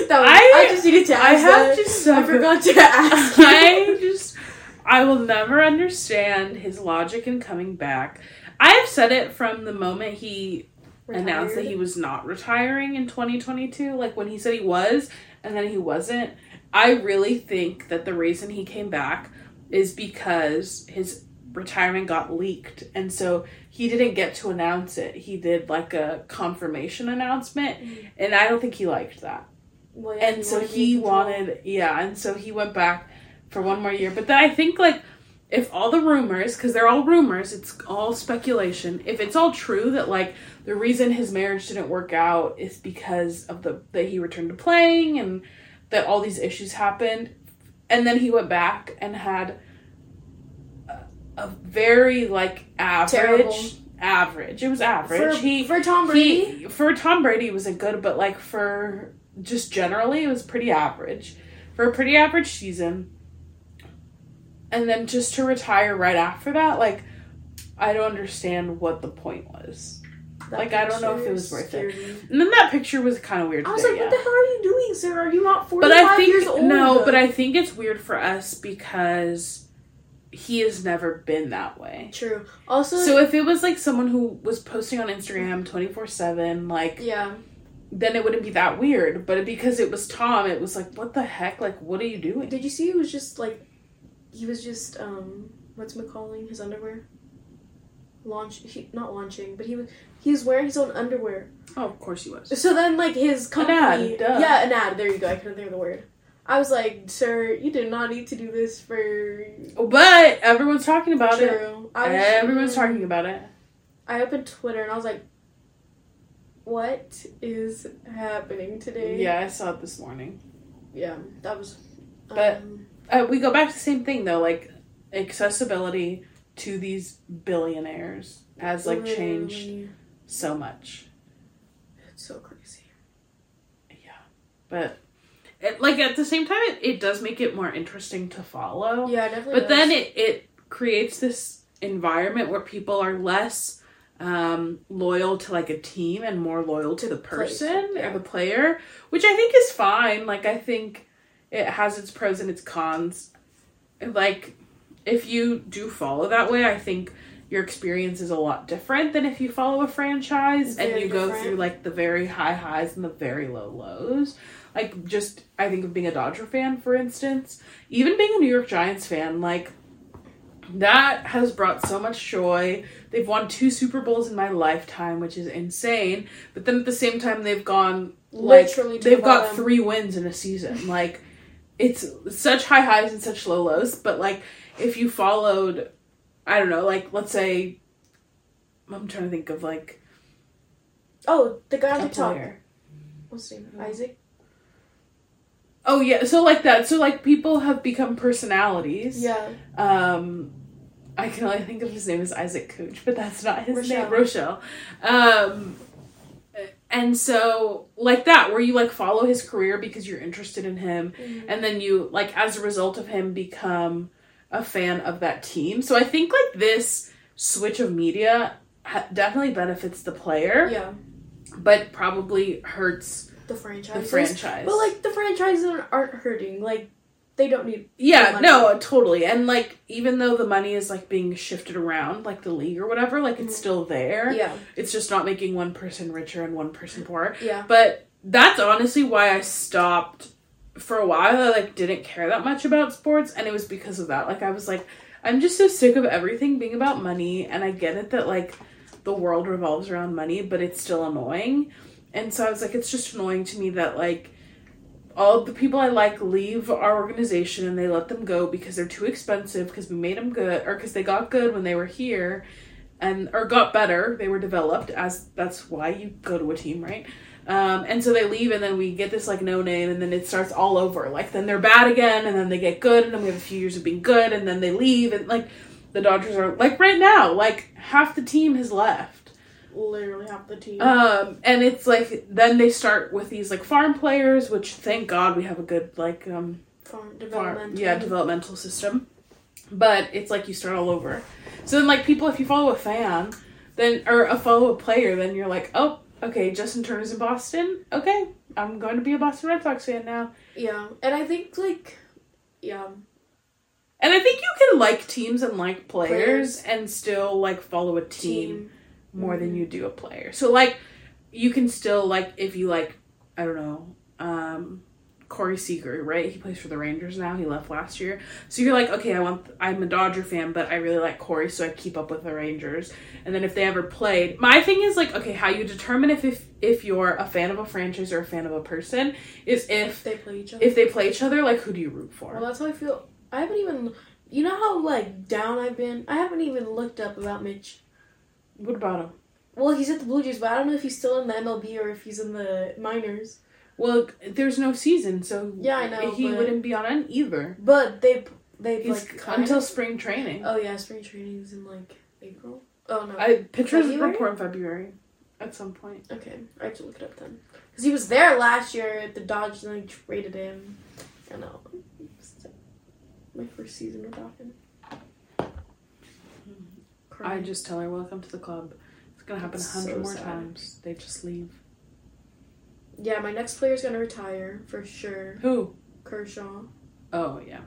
That was, I- I, just needed to ask I have that. just I forgot to ask. I just, I will never understand his logic in coming back. I have said it from the moment he announced that he was not retiring in 2022 like when he said he was and then he wasn't i really think that the reason he came back is because his retirement got leaked and so he didn't get to announce it he did like a confirmation announcement Mhm. and i don't think he liked that Well, yeah, and so to be he wanted yeah and so he went back for one more year but then i think like if all the rumors because they're all rumors it's all speculation if it's all true that like the reason his marriage didn't work out is because of the that he returned to playing and that all these issues happened and then he went back and had a, a very like average Terrible. average it was average for, he for Tom Brady. he for Tom Brady it wasn't good, but like for just generally it was pretty average. For a pretty average season. And then just to retire right after that, like I don't understand what the point was. That like, I don't know if it was worth it. And then that picture was kind of weird. I was today, like, yeah. what the hell are you doing, sir? Are you not but 45 I think years old? no, but I think it's weird for us because he has never been that way. True. Also, So if it was like someone who was posting on Instagram 24/7 like yeah. then it wouldn't be that weird. But because it was Tom, it was like, what the heck? Like, what are you doing? Did you see It was just like, he was just, um, what's McCalling? His underwear? Launch, he, not launching, but he was, he was wearing his own underwear. Oh, of course he was. So then, like, his company. ad, duh. Yeah, an ad. There you go. I couldn't think of the word. I was like, sir, you did not need to do this for. But everyone's talking about it. True. I was, Everyone's talking about it. I opened Twitter and I was like, what is happening today? Yeah, I saw it this morning. Yeah, that was. But- um, Uh, we go back to the same thing though, like accessibility to these billionaires has like changed so much. It's so crazy. Yeah, but it, like at the same time, it, it does make it more interesting to follow. Yeah, definitely. but then it, it creates this environment where people are less um, loyal to like a team and more loyal to, the person yeah. or the player, which I think is fine. Like I think it has its pros and its cons. Like if you do follow that way, I think your experience is a lot different than if you follow a franchise and you go through like the very high highs and the very low lows. Like just I think of being a Dodger fan, for instance, even being a New York Giants fan, like that has brought so much joy. They've won two Super Bowls in my lifetime, which is insane. But then at the same time, they've gone like Literally they've the got three wins in a season. Like it's such high highs and such low lows. But like if you followed, I don't know, like let's say I'm trying to think of like Oh, the guy on TikTok. player. What's his name? Isaac. Oh yeah, so like that. So like people have become personalities. Yeah. Um, I can only think of his name as Isaac Cooch, but that's not his Rochelle. name. Rochelle. Um, and so like that, where you like follow his career because you're interested in him, Mm-hmm. and then you like as a result of him become a fan of that team. So I think like this switch of media ha- definitely benefits the player, Yeah. but probably hurts The franchise. the franchise. But like the franchises aren't- aren't hurting. Like they don't need. Yeah, no, totally. And like even though the money is like being shifted around, like the league or whatever, like it's Mhm. still there. Yeah. It's just not making one person richer and one person poorer. Yeah. But that's honestly why I stopped for a while. I like didn't care that much about sports and it was because of that. Like I was like I'm just so sick of everything being about money and I get it that like the world revolves around money, but it's still annoying. And so I was like it's just annoying to me that like all the people I like leave our organization and they let them go because they're too expensive because we made them good or because they got good when they were here and or got better. They were developed as that's why you go to a team right? Um, and so they leave and then we get this like no name and then it starts all over. Like then they're bad again and then they get good and then we have a few years of being good and then they leave and like the Dodgers are like right now like half the team has left Literally half the team. um, and it's like then they start with these like farm players, which thank God we have a good like um farm farm, development. yeah developmental system. But it's like you start all over. So then like people, if you follow a fan, then or a follow a player, then you're like, oh, okay, Justin Turner's in Boston. Okay, I'm going to be a Boston Red Sox fan now. Yeah, and I think like, yeah, And I think you can like teams and like players, and still like follow a team. team. More than Mhm. you do a player. So like you can still like if you like I don't know, um Corey Seager, right? He plays for the Rangers now. He left last year. So you're like, okay, I want I'm a Dodger fan, but I really like Corey, so I keep up with the Rangers. And then if they ever played, my thing is like, okay, how you determine if if, if you're a fan of a franchise or a fan of a person is If if they play each other. if they play each other, like who do you root for? well, that's how I feel. I haven't even. You know how like down I've been. I haven't even looked up about Mitch. What about him? Well, he's at the Blue Jays, but I don't know if he's still in the MLB or if he's in the minors. Well, there's no season, so Yeah, I know, he but- wouldn't be on it either. But they they like until of- spring training. Oh yeah, spring training is in like April. Oh no. I pictures February? report in February at some point. okay, I have to look it up then. Because he was there last year at the Dodgers and they traded him. I know. My first season without him. I just tell her welcome to the club. It's gonna happen a hundred so more sad. times. They just leave. Yeah, my next player's gonna retire for sure. Who? Kershaw. Oh yeah.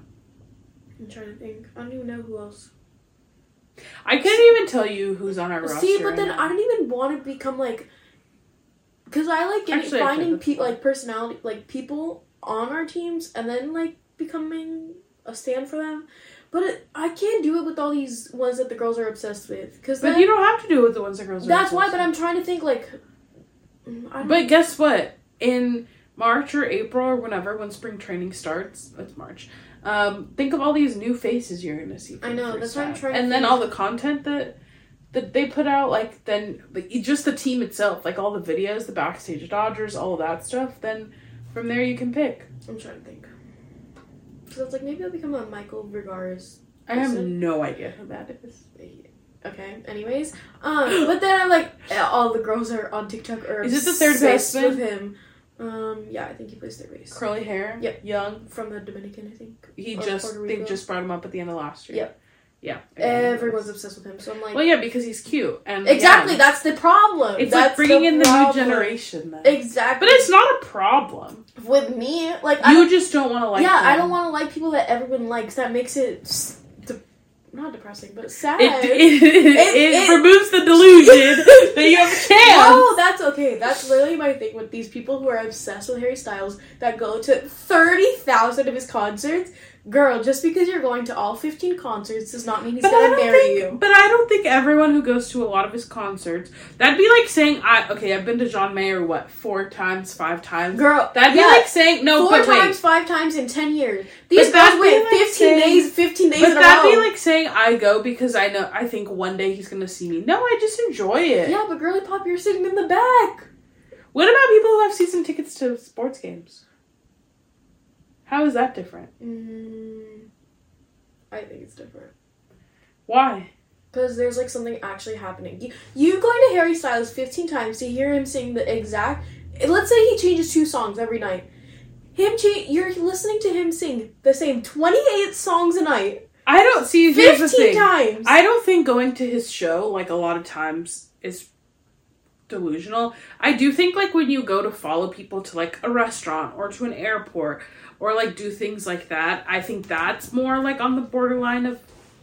I'm trying to think. I don't even know who else. I couldn't even tell you who's on our roster. See, but then I don't even want to become like, because I like getting, Actually, finding people like personality, like people on our teams, and then like becoming a stand for them. But it, I can't do it with all these ones that the girls are obsessed with. Because But you don't have to do it with the ones that girls. are obsessed with. that's why. But I'm trying to think like. But guess what? In March or April or whenever, when spring training starts, it's March. Um, think of all these new faces you're gonna see. I know, that's what I'm trying to And then all the content that that they put out, like then like just the team itself, like all the videos, the backstage Dodgers, all of that stuff. Then from there you can pick. I'm trying to think. So it's like maybe I'll become a Michael Vergara's. I have no idea who that is. Okay. Anyways, um, but then I'm like, all the girls are on TikTok are Is it the third baseman? with him. Um, yeah, I think he plays third base. Curly hair, Yep. young. From the Dominican, I think. He Or just they just brought him up at the end of last year. Yep. Yeah. Everyone's obsessed with him, so I'm like, Well, yeah, because he's cute and exactly. young. That's the problem. It's that's like bringing the in the new generation. Then. Exactly. But it's not a problem. with me. Like, I You don't, just don't want to like. yeah, I don't want to like people that everyone likes. That makes it de- not depressing, but sad. It, it, it, it- removes the delusion that you have a chance. No, that's okay. That's literally my thing with these people who are obsessed with Harry Styles that go to 30,000 of his concerts. Girl, just because you're going to all 15 concerts does not mean he's But I going to don't marry think, you. but I don't think everyone who goes to a lot of his concerts. That'd be like saying, "I okay, I've been to John Mayer what four times, five times." Girl, That'd be yeah, like saying no, four but wait. times, five times in 10 years. These But that'd girls be wait like 15 saying- days, 15 days But that'd be like saying I go because I know I think one day he's gonna see me. No, I just enjoy it. yeah, but girly pop, you're sitting in the back. What about people who have season tickets to sports games? How is that different? Mm, I think it's different. Why? Because there's like something actually happening. You, you going to Harry Styles 15 times to hear him sing the exact. Let's say he changes two songs every night. Him, cha- you're listening to him sing the same 28 songs a night, I don't see. Here's the 15 thing. times. I don't think going to his show like a lot of times is delusional. I do think like when you go to follow people to like a restaurant or to an airport or like do things like that, I think that's more like on the borderline of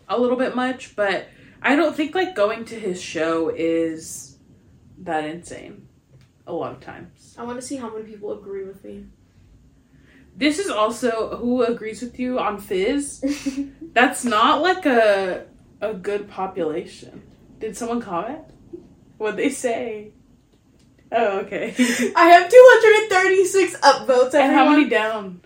a little bit much, but I don't think like going to his show is that insane a lot of times. I want to see how many people agree with me. This is also who agrees with you on Fizz. That's not like a a good population. Did someone comment? What'd they say? Oh, okay. I have 236 upvotes. and how many down?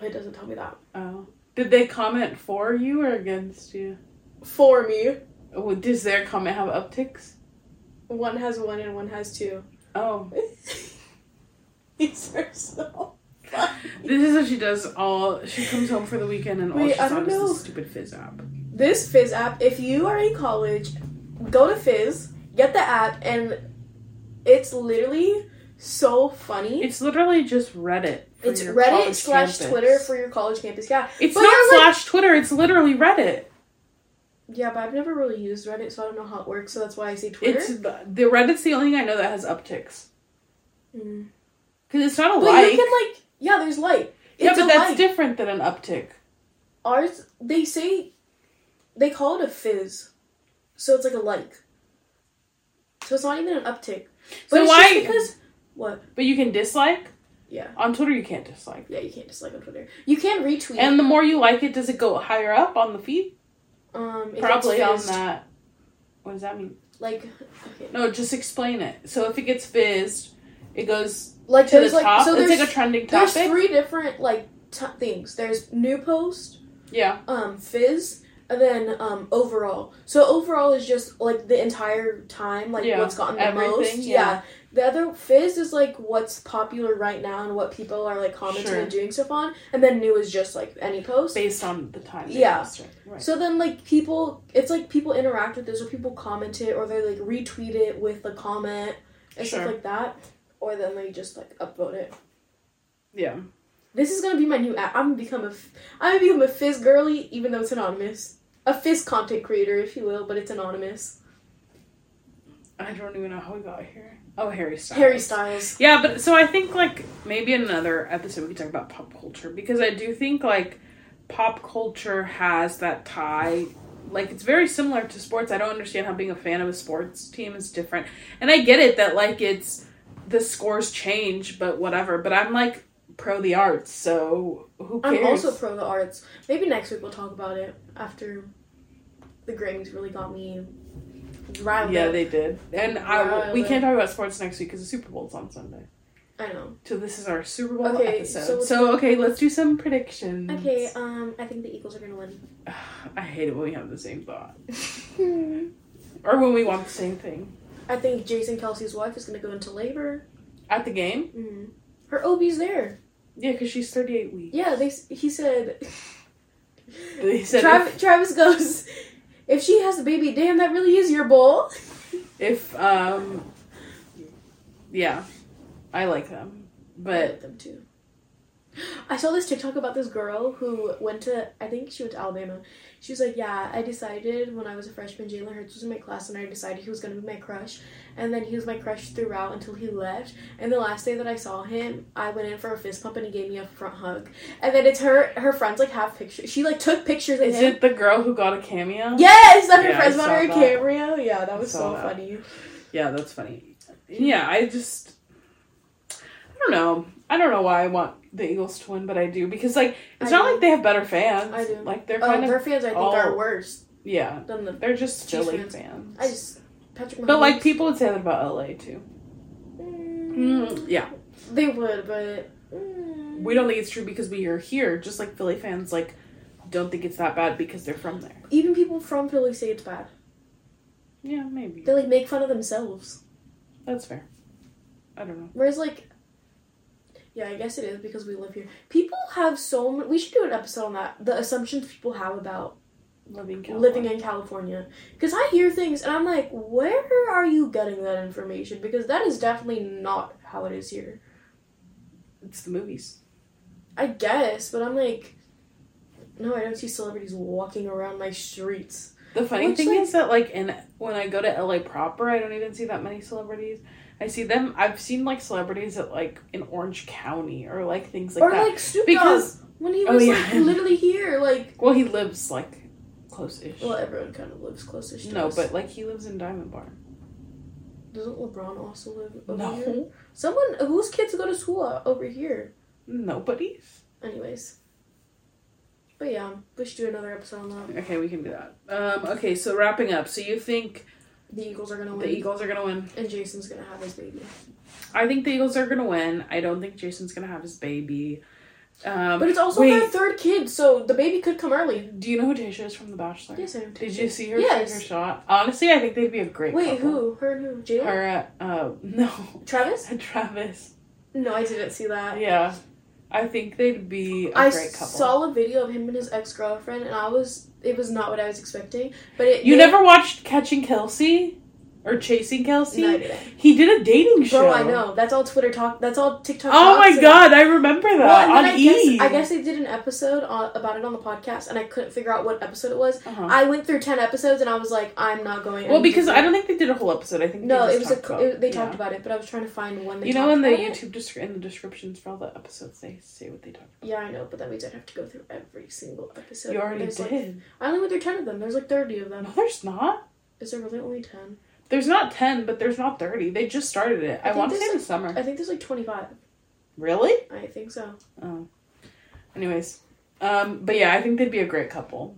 It doesn't tell me that. Oh. Did they comment for you or against you? For me, Oh, Does their comment have upticks? one has one and one has two. Oh. These are so funny. This is what she does all. She comes home for the weekend and all Wait, she's on is this stupid fizz app. This Fizz app, if you are in college, go to Fizz, get the app, and it's literally so funny. It's literally just Reddit. It's Reddit slash campus. Twitter for your college campus. Yeah, It's But not you're like- slash Twitter. It's literally Reddit. yeah, but I've never really used Reddit, so I don't know how it works. So that's why I say Twitter. It's the Reddit's the only thing I know that has upticks. Mm. Because it's not a But like. you can like, yeah, there's light. yeah, It's but that's like. different than an uptick. Ours, they say, they call it a fizz, so it's like a like. So it's not even an uptick. But So why- because what? But you can dislike. Yeah, On Twitter, you can't dislike. yeah, you can't dislike on Twitter. You can retweet. And the more you like it, does it go higher up on the feed? um, Probably on that. What does that mean? Like, okay. No, just explain it. So if it gets fizzed, it goes like to the like top. so it's like a trending topic. there's three different like t- things. There's new post, Yeah. um, fizz, and then um overall. So overall is just like the entire time, like Yeah, what's gotten the everything, most. yeah. The other fizz is like what's popular right now and what people are like commenting Sure. and doing stuff on, and then new is just like any post. Based on the time. Yeah. post it. Right. So then like people, it's like people interact with this, or people comment it, or they like retweet it with a comment and Sure. stuff like that, or then they just like upvote it. yeah. This is gonna be my new app. I'm gonna become a, f- I'm gonna become a fizz girly, even though it's anonymous. A fizz content creator, if you will, but it's anonymous. I don't even know how we got here. Oh, Harry Styles. Harry Styles. Yeah, but so I think like maybe in another episode we can talk about pop culture because I do think like pop culture has that tie. Like it's very similar to sports. I don't understand how being a fan of a sports team is different. And I get it that like it's the scores change, but whatever. But I'm like pro the arts, so who cares? I'm also pro the arts. Maybe next week we'll talk about it after the Grammys really got me riled Yeah, they did. And I, we can't talk about sports next week because the Super Bowl's on Sunday. I know. So this is our Super Bowl Okay, episode. so So, what's- okay, let's do some predictions. Okay, um, I think the Eagles are gonna win. I hate it when we have the same thought. Or when we want the same thing. I think Jason Kelce's wife is gonna go into labor. At the game? Mm. Her OB's there. Yeah, because she's 38 weeks. Yeah, they. s- He said. They said Travis, Travis goes. If she has a baby, damn, that really is your bowl. if, um, yeah, I like them. I But like them too. I saw this TikTok about this girl who went to, I think she went to Alabama. She was like, Yeah, I decided when I was a freshman, Jalen Hurts was in my class, and I decided he was going to be my crush. And then he was my crush throughout until he left. And the last day that I saw him, I went in for a fist pump and he gave me a front hug. And then it's her, her friends like have pictures. She like took pictures of is him. it the girl who got a cameo? Yes, that her Yeah, friends saw her a cameo. Yeah, that was so that. funny. Yeah, that's funny. Yeah, I just I don't know. I don't know why I want the Eagles to win, but I do because like it's I not do. like they have better fans. I do. Like they're Oh, kind of their fans, I think, all- are worse yeah. than the. They're just Chiefs Philly fans. fans. I just Patrick Mahomes. but like people would say that about LA too. Mm, Mm, yeah, They would, but mm, we don't think it's true because we are here. Just like Philly fans, like don't think it's that bad because they're from there. even people from Philly say it's bad. Yeah, maybe They like make fun of themselves. that's fair. I don't know. Whereas like, yeah, I guess it is because we live here. People have so many. We should do an episode on that. The assumptions people have about Living California. living in California. Because I hear things and I'm like, where are you getting that information? Because that is definitely not how it is here. it's the movies. I guess, but I'm like, no, I don't see celebrities walking around my streets. The funny thing like- is that like in when I go to LA proper, I don't even see that many celebrities. I see them. I've seen like celebrities at like in Orange County or like things like or that. like Snoop because Dogg when he Oh, was yeah. like literally here, like. well, he lives like close-ish. Well, everyone kind of lives closest to no, us. but like he lives in Diamond Bar. doesn't LeBron also live over No. here? Someone whose kids go to school over here. Nobody's. Anyways, but yeah, we should do another episode on that. Okay, we can do that. Um, okay, so wrapping up. So you think The Eagles are gonna win. The Eagles are gonna win. And Jason's gonna have his baby. I think the Eagles are gonna win. I don't think Jason's gonna have his baby. Um, But it's also wait, their third kid, so the baby could come early. do you know who Tasha is from The Bachelor? Yes, I know. Did you see her Yes. her shot? Honestly, I think they'd be a great. Wait, couple. who? Her and who? Jalen? Her, uh, uh, no, Travis? Travis. No, I didn't see that. Yeah, I think they'd be a I great couple. I saw a video of him and his ex girlfriend, and I was. It was not what I was expecting. But it. you they- never watched Catching Kelce or Chasing Kelce? No, He did a dating show. Bro, I know. That's all Twitter talk. That's all TikTok. Oh my god, I remember that Well, on I E. guess, I guess they did an episode on, about it on the podcast, and I couldn't figure out what episode it was. Uh-huh. I went through ten episodes, and I was like, I'm not going. well, because I don't think they did a whole episode. I think No, they it was a. about- It, they talked about it, but I was trying to find one. You know, in the. YouTube descri- in the descriptions for all the episodes, they say what they talk about. Yeah, I know, but that means I'd have to go through every single episode. you already There's, like- did. I only went through ten of them. There's like thirty of them. No, there's not. Is there really only ten? There's not ten, but there's not thirty. They just started it. I I, want to say like- the summer. I think there's like twenty five. Really? I think so. Oh. Anyways, um, but yeah, I think they'd be a great couple.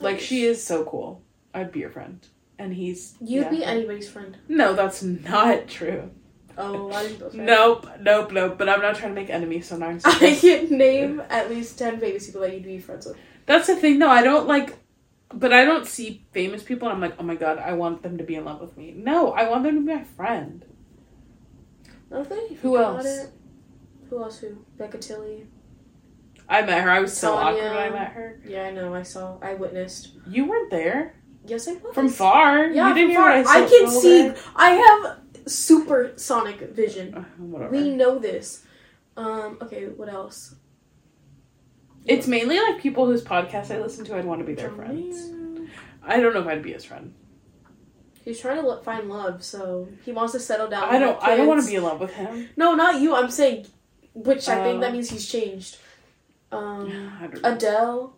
Like Nice. she is so cool. I'd be your friend, and he's. You'd yeah. be anybody's friend. No, that's not true. Oh, why didn't Nope, nope, nope. But I'm not trying to make enemies, so now I'm I can name at least ten famous people that you'd be friends with. That's the thing, though. I don't like, but I don't see famous people, I'm like, oh my god, I want them to be in love with me. No, I want them to be my friend. Nothing. Who else? Who else? Who? Becca Tilley. I met her. I was so Tanya. awkward when I met her. Yeah, I know. I saw. I witnessed. You weren't there Yes, I was. from far. Yeah, you didn't hear far. I I can see. there? I have supersonic vision. Uh. We know this. Um. Okay. What else? It's mainly like people whose podcasts I listen to. I'd want to be their friends. I don't know if I'd be his friend. He's trying to lo- find love, so he wants to settle down. I don't. I don't want to be in love with him. No, not you. I'm saying, which I think that means he's changed. Um, I don't know. Adele.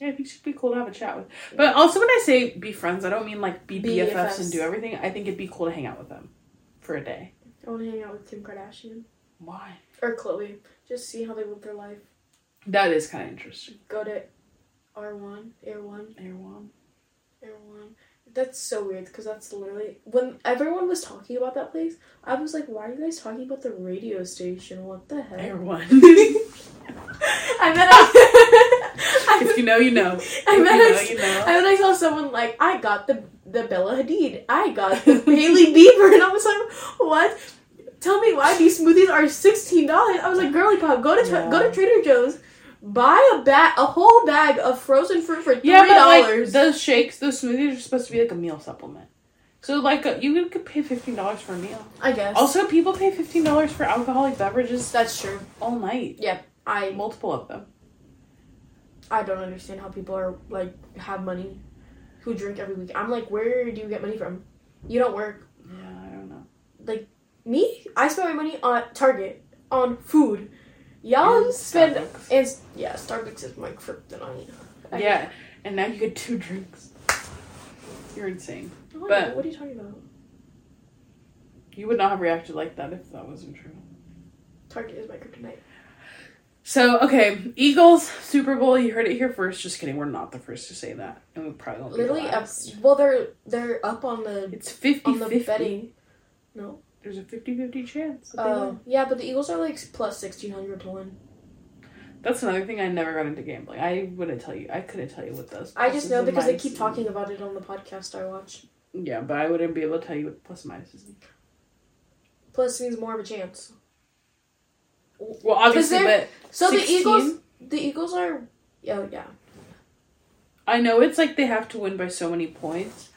Yeah, I think she'd be cool to have a chat with. But also, when I say be friends, I don't mean like be BFFs, BFFs. and do everything. I think it'd be cool to hang out with them for a day. I want to hang out with Kim Kardashian Why? or Khloe. Just see how they live their life. That is kind of interesting. Go to R one, Air One, Air one. Air One. That's so weird because that's literally when everyone was talking about that place. I was like, "Why are you guys talking about the radio station? What the heck?" Air one. I meant I, if you know, you know. I you I, know, you know. And then I saw someone like, I got the the Bella Hadid. I got the Hailey Bieber. And I was like, what? Tell me why these smoothies are sixteen dollars. I was like, girly pop, go to Yeah. go to Trader Joe's, buy a bag, a whole bag of frozen fruit for three Yeah, but like dollars. those shakes, those smoothies are supposed to be like a meal supplement. So like uh, you could pay fifteen dollars for a meal. I guess. Also, people pay fifteen dollars for alcoholic beverages that's true. all night. Yep. I Multiple of them. I don't understand how people are like have money, who drink every week. I'm like, where do you get money from? You don't work. Yeah, I don't know. Like me, I spend my money on Target on food. Y'all And spend Starbucks. and yeah, Starbucks is my kryptonite. I- Yeah, and now you get two drinks. You're insane. Oh, but- what are you talking about? You would not have reacted like that if that wasn't true. Target is my kryptonite. So, okay, Eagles, Super Bowl, you heard it here first. Just kidding, we're not the first to say that. And we probably won't Literally, be the up, well, they're they're up on the It's 50 on the 50. betting. No, There's a 50 50 chance. That they oh, win. yeah, but the Eagles are like plus sixteen hundred to win. That's another thing I never got into gambling. I wouldn't tell you. I couldn't tell you what those. I just pluses know and because they keep talking about it on the podcast I watch. Yeah, but I wouldn't be able to tell you what plus and minuses mean. Plus means more of a chance. Well, obviously, they're- but So 16? the Eagles, the Eagles are, oh yeah, I know it's like they have to win by so many points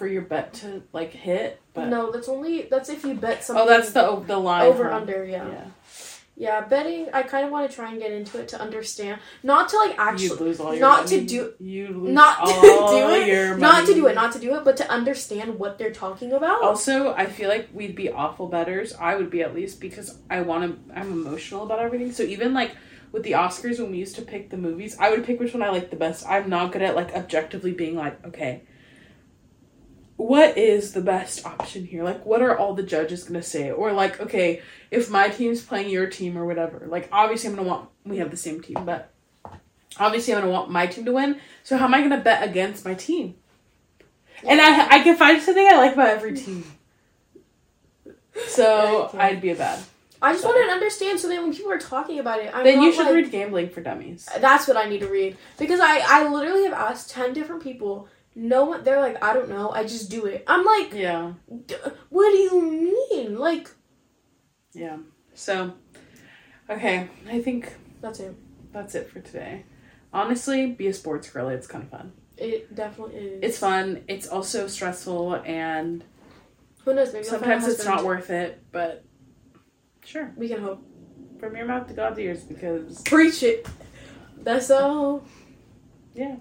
for your bet to like hit. But no, that's only that's if you bet something. oh, that's the the line over from- under, yeah. Yeah, Yeah, betting. I kind of want to try and get into it to understand, not to like actually, lose all your not to money. do- you lose not to do it, not to do it, not to do it, but to understand what they're talking about. Also, I feel like we'd be awful betters. I would be at least because I want to. I'm emotional about everything. So even like with the Oscars, when we used to pick the movies, I would pick which one I like the best. I'm not good at like objectively being like, okay, what is the best option here? Like, what are all the judges gonna say? Or like, okay, if my team's playing your team or whatever, like obviously I'm gonna want we have the same team, but obviously I'm gonna want my team to win. So how am I gonna bet against my team? And I I can find something I like about every team. So Yeah, I'd be a bad. I just want to understand so that when people are talking about it, I'm Then you should like, read Gambling for Dummies. That's what I need to read because I I literally have asked ten different people. No one, they're like, I don't know. I just do it. I'm like, Yeah. D- what do you mean? Like, Yeah. So okay, I think that's it. that's it for today. Honestly, be a sports girly. It's kind of fun. It definitely is. It's fun. It's also stressful, and Who knows? Maybe I'll find a sometimes it's not worth it. But sure, We can hope. from your mouth to God's ears, because Preach it. That's all. yeah.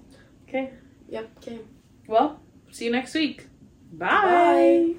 Okay. Yep. Okay. Well, see you next week. Bye. Bye.